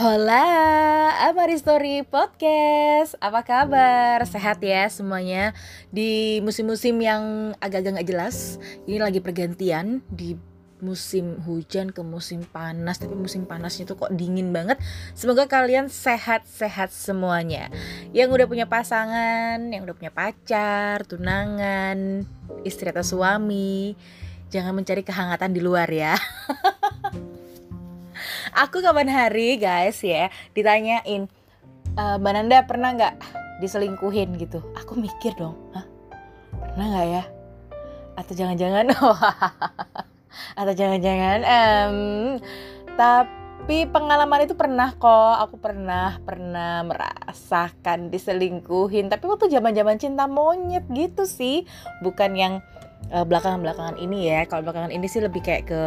Hola, Amari Story Podcast. Apa kabar? Sehat ya semuanya di musim-musim yang agak-agak nggak jelas. Ini lagi pergantian di musim hujan ke musim panas, tapi musim panasnya tuh kok dingin banget. Semoga kalian sehat-sehat semuanya. Yang udah punya pasangan, yang udah punya pacar, tunangan, istri atau suami, jangan mencari kehangatan di luar ya. aku kapan hari guys ya ditanyain e, mbak Nanda pernah nggak diselingkuhin? Gitu. Aku mikir dong Hah? pernah nggak ya? Atau jangan-jangan? Atau jangan-jangan um, tapi pengalaman itu pernah kok. Aku pernah pernah merasakan diselingkuhin. Tapi waktu zaman-zaman cinta monyet gitu sih. Bukan yang uh, belakangan-belakangan ini ya. Kalau belakangan ini sih lebih kayak ke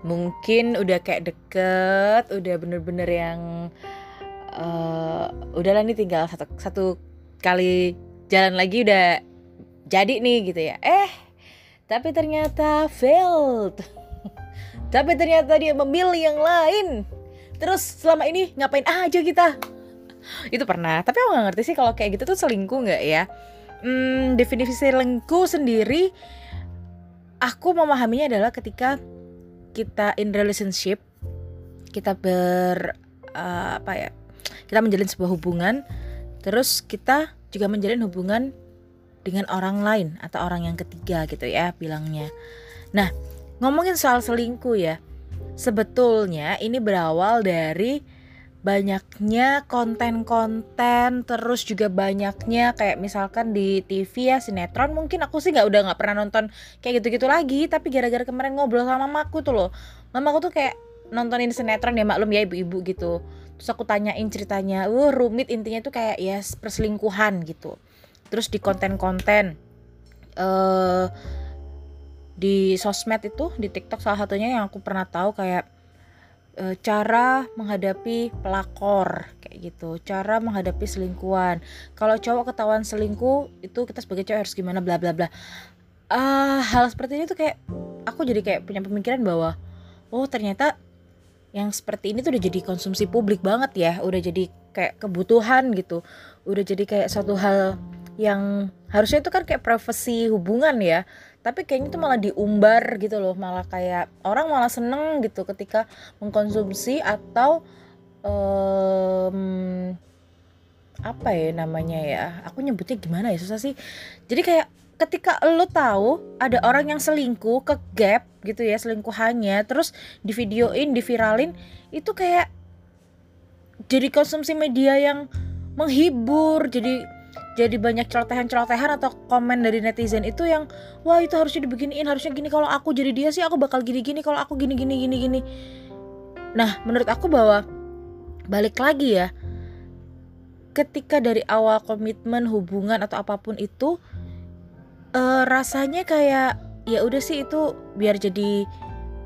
mungkin udah kayak deket udah bener-bener yang uh, udahlah nih tinggal satu satu kali jalan lagi udah jadi nih gitu ya. Eh tapi ternyata failed. Tapi ternyata dia memilih yang lain. Terus selama ini ngapain aja kita? Itu pernah. Tapi aku gak ngerti sih kalau kayak gitu tuh selingkuh nggak ya? Hmm, definisi selingkuh sendiri aku memahaminya adalah ketika kita in relationship kita ber uh, apa ya kita menjalin sebuah hubungan terus kita juga menjalin hubungan dengan orang lain atau orang yang ketiga gitu ya bilangnya. Nah ngomongin soal selingkuh ya sebetulnya ini berawal dari banyaknya konten-konten terus juga banyaknya kayak misalkan di TV ya sinetron mungkin aku sih nggak udah nggak pernah nonton kayak gitu-gitu lagi tapi gara-gara kemarin ngobrol sama mamaku tuh loh. Mamaku tuh kayak nontonin sinetron ya maklum ya ibu-ibu gitu. Terus aku tanyain ceritanya uh rumit intinya tuh kayak ya perselingkuhan gitu. Terus di konten-konten eh di sosmed itu di TikTok salah satunya yang aku pernah tahu kayak e, cara menghadapi pelakor kayak gitu. Cara menghadapi selingkuhan. Kalau cowok ketahuan selingkuh itu kita sebagai cowok harus gimana bla bla bla. Uh, hal seperti ini tuh kayak aku jadi kayak punya pemikiran bahwa oh ternyata yang seperti ini tuh udah jadi konsumsi publik banget ya. Udah jadi kayak kebutuhan gitu. Udah jadi kayak satu hal yang harusnya itu kan kayak privasi hubungan ya tapi kayaknya itu malah diumbar gitu loh malah kayak orang malah seneng gitu ketika mengkonsumsi atau um, apa ya namanya ya aku nyebutnya gimana ya susah sih. Jadi kayak ketika lo tahu ada orang yang selingkuh ke gap gitu ya selingkuhannya terus di videoin diviralin itu kayak jadi konsumsi media yang menghibur jadi jadi banyak celotehan-celotehan atau komen dari netizen itu yang wah itu harusnya dibeginiin harusnya gini. Kalau aku jadi dia sih aku bakal gini-gini. Kalau aku gini gini gini gini. Nah menurut aku bahwa balik lagi ya ketika dari awal komitmen hubungan atau apa pun itu uh, rasanya kayak ya udah sih itu biar jadi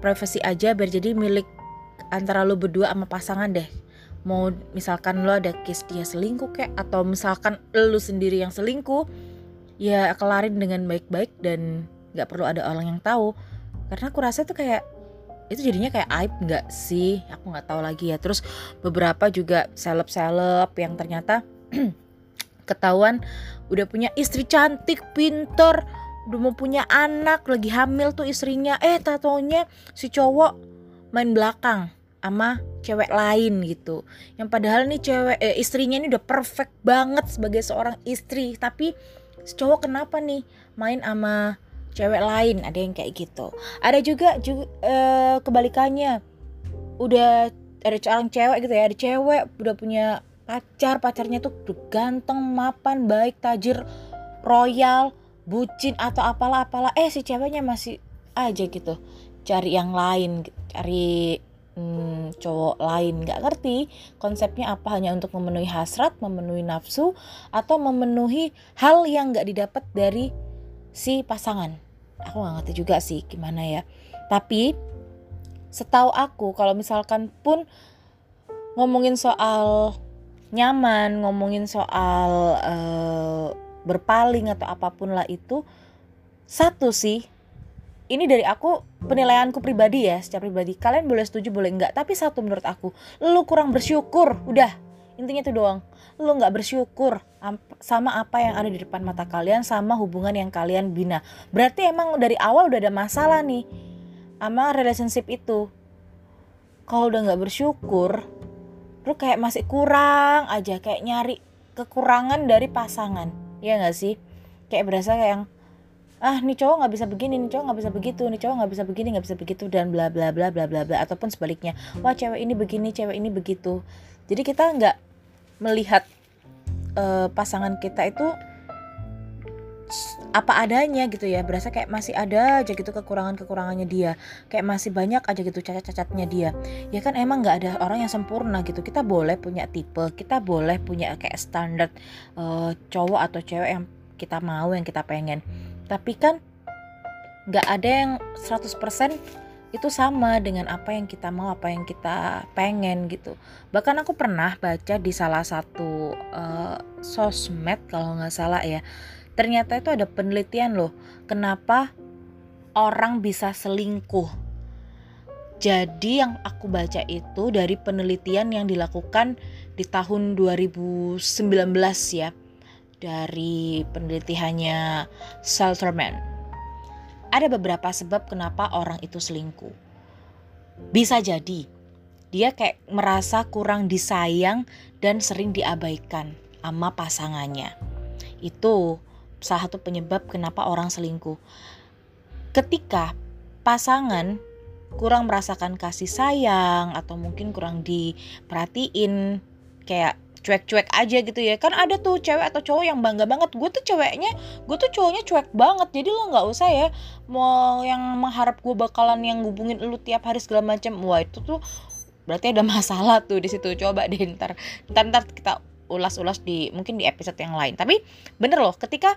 privasi aja biar jadi milik antara lo berdua sama pasangan deh mau misalkan lo ada case dia selingkuh kayak atau misalkan lo sendiri yang selingkuh ya kelarin dengan baik-baik dan nggak perlu ada orang yang tahu. Karena aku rasa tuh kayak itu jadinya kayak aib nggak sih? Aku nggak tahu lagi ya. Terus beberapa juga seleb-seleb yang ternyata ketahuan udah punya istri cantik pinter udah mau punya anak lagi hamil tuh istrinya. Eh tatonya si cowok main belakang sama cewek lain gitu. Yang padahal nih cewek eh, istrinya ini udah perfect banget sebagai seorang istri. Tapi cowok kenapa nih main sama cewek lain? Ada yang kayak gitu. Ada juga juga eh, kebalikannya. Udah ada seorang cewek gitu ya ada cewek udah punya pacar pacarnya tuh ganteng mapan baik tajir royal bucin atau apalah apalah eh si ceweknya masih aja gitu. Cari yang lain cari hmm, cowok lain nggak ngerti konsepnya apa hanya untuk memenuhi hasrat memenuhi nafsu atau memenuhi hal yang nggak didapat dari si pasangan. Aku nggak ngerti juga sih gimana ya. Tapi setahu aku kalau misalkan pun ngomongin soal nyaman ngomongin soal uh, berpaling atau apa pun lah itu satu sih ini dari aku penilaianku pribadi ya secara pribadi. Kalian boleh setuju boleh enggak. Tapi satu menurut aku lu kurang bersyukur. Udah intinya itu doang. Lu nggak bersyukur sama apa yang ada di depan mata kalian sama hubungan yang kalian bina. Berarti emang dari awal udah ada masalah nih sama relationship itu. Kalau udah nggak bersyukur lu kayak masih kurang aja kayak nyari kekurangan dari pasangan. Ya nggak sih? Kayak berasa kayak yang ah nih cowok nggak bisa begini nih cowok nggak bisa begitu nih cowok nggak bisa begini nggak bisa begitu dan bla bla bla bla bla bla ataupun sebaliknya wah cewek ini begini cewek ini begitu. Jadi kita nggak melihat uh, pasangan kita itu apa adanya gitu ya. Berasa kayak masih ada aja gitu kekurangan kekurangannya dia. Kayak masih banyak aja gitu cacat-cacatnya dia. Ya kan emang nggak ada orang yang sempurna gitu. Kita boleh punya tipe kita boleh punya kayak standar uh, cowok atau cewek yang kita mau yang kita pengen tapi kan nggak ada yang 100% itu sama dengan apa yang kita mau apa yang kita pengen gitu. Bahkan aku pernah baca di salah satu uh, sosmed kalau nggak salah ya ternyata itu ada penelitian loh kenapa orang bisa selingkuh. Jadi yang aku baca itu dari penelitian yang dilakukan di tahun 2019 ya dari penelitiannya Salterman. Ada beberapa sebab kenapa orang itu selingkuh. Bisa jadi dia kayak merasa kurang disayang dan sering diabaikan sama pasangannya. Itu salah satu penyebab kenapa orang selingkuh. Ketika pasangan kurang merasakan kasih sayang atau mungkin kurang diperhatiin kayak cuek-cuek aja gitu ya. Kan ada tuh cewek atau cowok yang bangga banget. Gue tuh ceweknya gue tuh cowoknya cuek banget. Jadi lo nggak usah ya mau yang mengharap gue bakalan yang hubungin lu tiap hari segala macam. Wah itu tuh berarti ada masalah tuh di situ. Coba deh ntar ntar, ntar kita ulas-ulas di mungkin di episode yang lain. Tapi bener loh ketika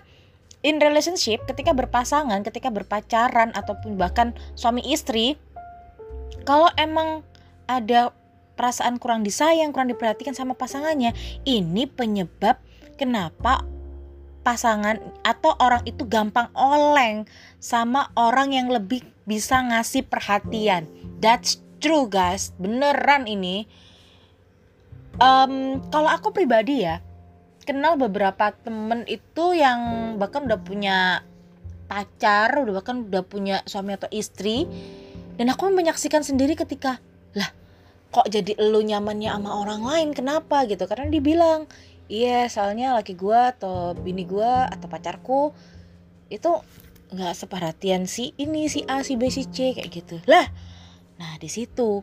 in relationship ketika berpasangan ketika berpacaran ataupun bahkan suami istri kalau emang ada perasaan kurang disayang, kurang diperhatikan sama pasangannya. Ini penyebab kenapa pasangan atau orang itu gampang oleng sama orang yang lebih bisa ngasih perhatian. That's true guys, beneran ini. Um, kalau aku pribadi ya, kenal beberapa temen itu yang bahkan udah punya pacar, udah bahkan udah punya suami atau istri, dan aku menyaksikan sendiri ketika lah kok jadi lu nyamannya sama orang lain? Kenapa gitu? Karena dibilang iya soalnya laki gue atau bini gue atau pacarku itu nggak seperhatian si ini si A si B si C kayak gitu. Lah nah di situ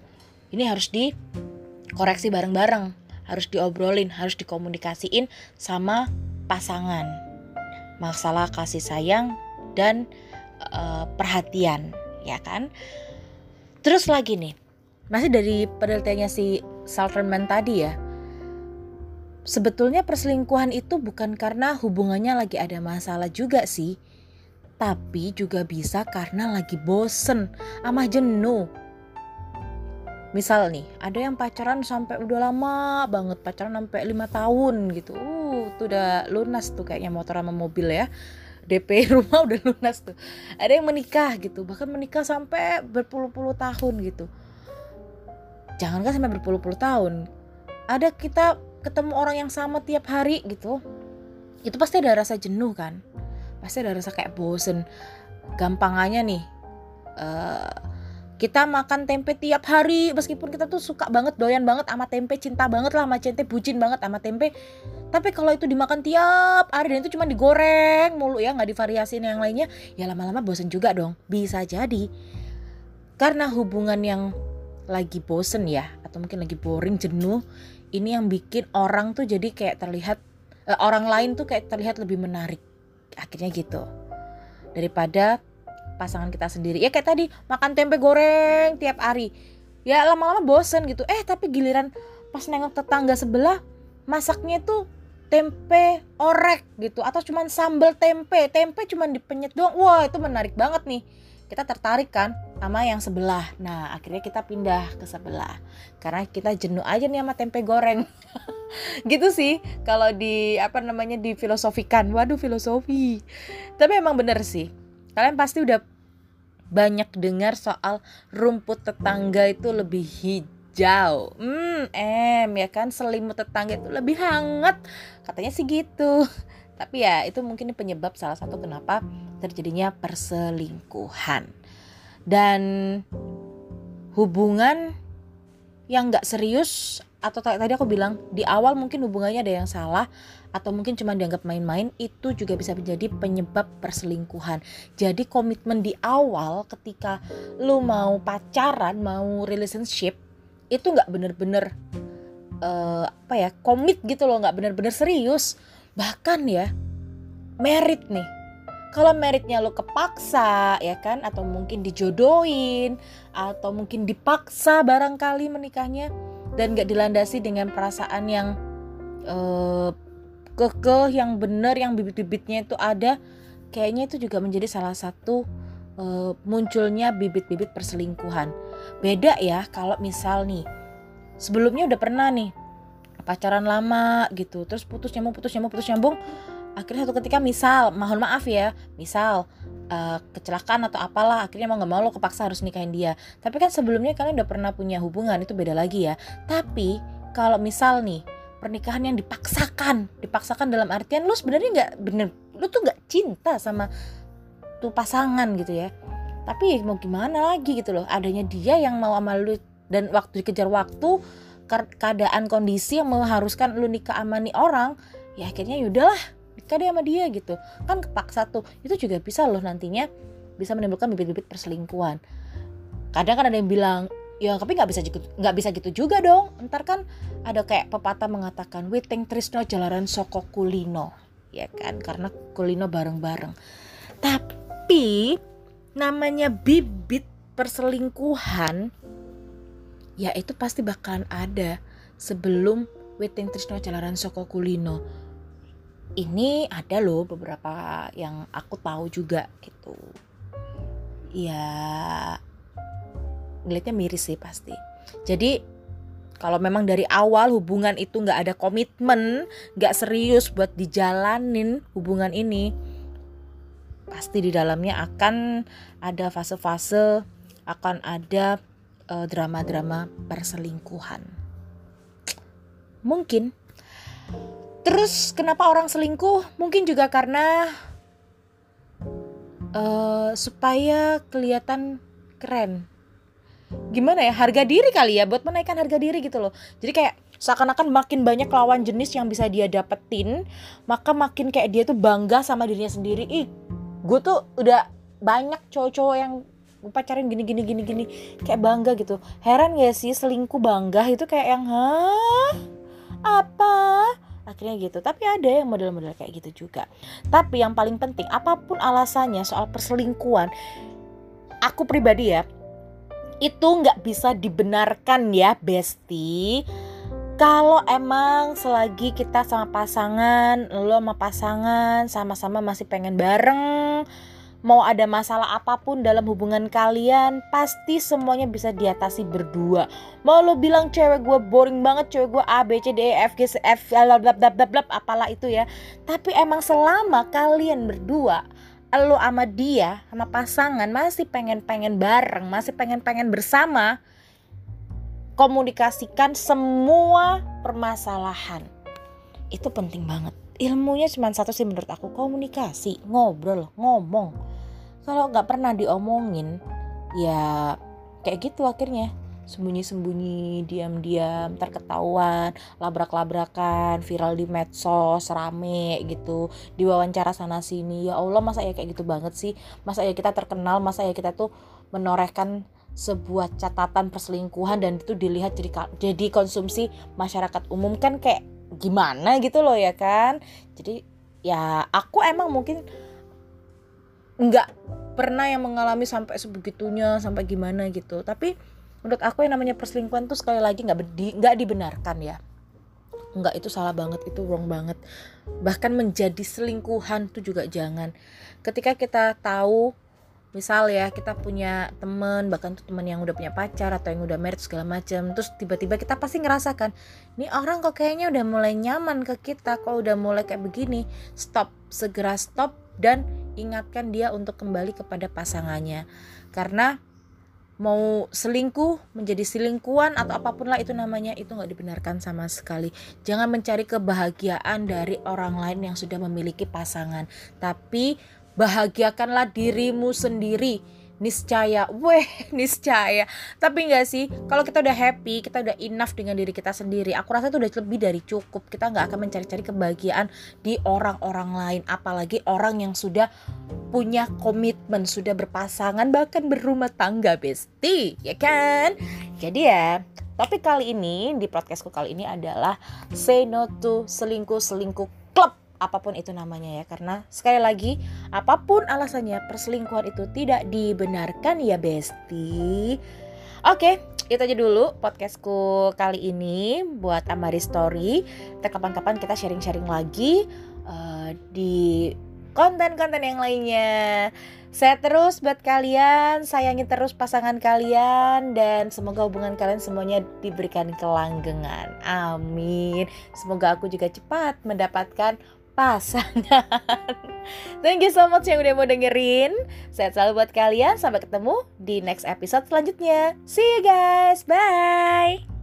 ini harus dikoreksi bareng-bareng harus diobrolin harus dikomunikasiin sama pasangan. Masalah kasih sayang dan uh, perhatian ya kan? Terus lagi nih masih dari penelitiannya si Salterman tadi ya? Sebetulnya perselingkuhan itu bukan karena hubungannya lagi ada masalah juga sih tapi juga bisa karena lagi bosen ama jenuh. Misal nih ada yang pacaran sampai udah lama banget pacaran sampai lima tahun gitu. Uh tuh udah lunas tuh kayaknya motor sama mobil ya. DP rumah udah lunas tuh. Ada yang menikah gitu bahkan menikah sampai berpuluh-puluh tahun gitu jangankan sampai berpuluh-puluh tahun. Ada kita ketemu orang yang sama tiap hari gitu. Itu pasti ada rasa jenuh kan? Pasti ada rasa kayak bosen. Gampangannya nih uh, kita makan tempe tiap hari meskipun kita tuh suka banget doyan banget sama tempe cinta banget lah sama tempe bucin banget sama tempe. Tapi kalau itu dimakan tiap hari dan itu cuma digoreng mulu ya nggak divariasiin yang lainnya ya lama-lama bosen juga dong. Bisa jadi. Karena hubungan yang lagi bosen ya atau mungkin lagi boring jenuh ini yang bikin orang tuh jadi kayak terlihat uh, orang lain tuh kayak terlihat lebih menarik. Akhirnya gitu. Daripada pasangan kita sendiri. Ya kayak tadi makan tempe goreng tiap hari. Ya lama-lama bosen gitu. Eh tapi giliran pas nengok tetangga sebelah masaknya tuh tempe orek gitu. Atau cuman sambal tempe. Tempe cuman dipenyet doang. Wah itu menarik banget nih kita tertarik kan sama yang sebelah. Nah, akhirnya kita pindah ke sebelah. Karena kita jenuh aja nih sama tempe goreng. gitu sih kalau di apa namanya di filosofikan. Waduh, filosofi. Tapi emang bener sih. Kalian pasti udah banyak dengar soal rumput tetangga itu lebih hijau. Hmm, em ya kan selimut tetangga itu lebih hangat. Katanya sih gitu. Tapi ya itu mungkin penyebab salah satu kenapa terjadinya perselingkuhan. Dan hubungan yang gak serius atau tadi aku bilang di awal mungkin hubungannya ada yang salah atau mungkin cuma dianggap main-main itu juga bisa menjadi penyebab perselingkuhan. Jadi komitmen di awal ketika lu mau pacaran, mau relationship itu nggak bener-bener uh, apa ya komit gitu loh, nggak bener-bener serius. Bahkan ya merit nih. Kalau meritnya lo kepaksa ya kan atau mungkin dijodohin atau mungkin dipaksa barangkali menikahnya dan gak dilandasi dengan perasaan yang uh, kekeh yang benar yang bibit-bibitnya itu ada kayaknya itu juga menjadi salah satu uh, munculnya bibit-bibit perselingkuhan beda ya kalau misal nih sebelumnya udah pernah nih pacaran lama gitu terus putus nyambung putus nyambung putus nyambung. Akhirnya satu ketika misal mohon maaf ya misal uh, kecelakaan atau apalah akhirnya mau nggak mau lo kepaksa harus nikahin dia. Tapi kan sebelumnya kalian udah pernah punya hubungan itu beda lagi ya. Tapi kalau misal nih pernikahan yang dipaksakan dipaksakan dalam artian lo sebenarnya nggak bener lo tuh nggak cinta sama tuh pasangan gitu ya. Tapi mau gimana lagi gitu loh adanya dia yang mau sama lu dan waktu dikejar waktu keadaan kondisi yang mengharuskan lu nikah sama nih orang ya akhirnya yaudahlah nikah deh sama dia gitu. Kan kepaksa tuh itu juga bisa loh nantinya bisa menimbulkan bibit-bibit perselingkuhan. Kadang kan ada yang bilang ya tapi nggak bisa gitu nggak bisa gitu juga dong. Ntar kan ada kayak pepatah mengatakan witing trisno jalaran soko kulino. Ya kan karena kulino bareng-bareng. Tapi namanya bibit perselingkuhan ya itu pasti bakalan ada sebelum witing trisno jalaran soko kulino. Ini ada loh beberapa yang aku tahu juga gitu. Ya ngeliatnya miris sih pasti. Jadi kalau memang dari awal hubungan itu nggak ada komitmen nggak serius buat dijalanin hubungan ini pasti di dalamnya akan ada fase-fase akan ada uh, drama-drama perselingkuhan mungkin Terus kenapa orang selingkuh? Mungkin juga karena uh, supaya kelihatan keren. Gimana ya? Harga diri kali ya buat menaikkan harga diri gitu loh. Jadi kayak seakan-akan makin banyak lawan jenis yang bisa dia dapetin, maka makin kayak dia tuh bangga sama dirinya sendiri. Ih, gue tuh udah banyak cowok-cowok yang pacarin gini gini gini gini. Kayak bangga gitu. Heran gak sih selingkuh bangga itu kayak yang hah? Apa? Akhirnya gitu. Tapi ada yang model-model kayak gitu juga. Tapi yang paling penting apa pun alasannya soal perselingkuhan aku pribadi ya itu nggak bisa dibenarkan ya besti kalau emang selagi kita sama pasangan lo sama pasangan sama-sama masih pengen bareng mau ada masalah apa pun dalam hubungan kalian pasti semuanya bisa diatasi berdua. Mau lo bilang cewek gue boring banget cewek gue A B C D E F G F apalah itu ya. Tapi emang selama kalian berdua lo sama dia sama pasangan masih pengen-pengen bareng masih pengen-pengen bersama komunikasikan semua permasalahan. Itu penting banget. Ilmunya cuma satu sih menurut aku komunikasi ngobrol ngomong kalau nggak pernah diomongin ya kayak gitu akhirnya sembunyi-sembunyi, diam-diam, terketahuan, labrak-labrakan, viral di medsos, rame gitu, diwawancara sana sini. Ya Allah, masa ya kayak gitu banget sih? Masa ya kita terkenal, masa ya kita tuh menorehkan sebuah catatan perselingkuhan dan itu dilihat jadi jadi konsumsi masyarakat umum kan kayak gimana gitu loh ya kan. Jadi ya aku emang mungkin nggak pernah yang mengalami sampai sebegitunya sampai gimana gitu. Tapi menurut aku yang namanya perselingkuhan tuh sekali lagi nggak nggak dibenarkan ya. Nggak itu salah banget itu wrong banget. Bahkan menjadi selingkuhan tuh juga jangan. Ketika kita tahu misal ya kita punya temen bahkan tuh temen yang udah punya pacar atau yang udah married segala macam terus tiba-tiba kita pasti ngerasakan ini orang kok kayaknya udah mulai nyaman ke kita kok udah mulai kayak begini. Stop segera stop dan ingatkan dia untuk kembali kepada pasangannya. Karena mau selingkuh menjadi selingkuhan atau apa pun lah itu namanya itu nggak dibenarkan sama sekali. Jangan mencari kebahagiaan dari orang lain yang sudah memiliki pasangan. Tapi bahagiakanlah dirimu sendiri niscaya, weh niscaya. Tapi enggak sih, kalau kita udah happy, kita udah enough dengan diri kita sendiri. Aku rasa itu udah lebih dari cukup. Kita nggak akan mencari-cari kebahagiaan di orang-orang lain, apalagi orang yang sudah punya komitmen, sudah berpasangan, bahkan berumah tangga, besti, ya kan? Jadi ya, topik kali ini di podcastku kali ini adalah say no to selingkuh selingkuh apa pun itu namanya ya karena sekali lagi apa pun alasannya perselingkuhan itu tidak dibenarkan ya besti Oke, itu aja dulu podcastku kali ini buat Amari Story. Kita kapan-kapan kita sharing-sharing lagi uh, di konten-konten yang lainnya. Saya terus buat kalian, sayangi terus pasangan kalian dan semoga hubungan kalian semuanya diberikan kelanggengan. Amin. Semoga aku juga cepat mendapatkan pasangan. Thank you so much yang udah mau dengerin. Sehat selalu buat kalian. Sampai ketemu di next episode selanjutnya. See you guys. Bye.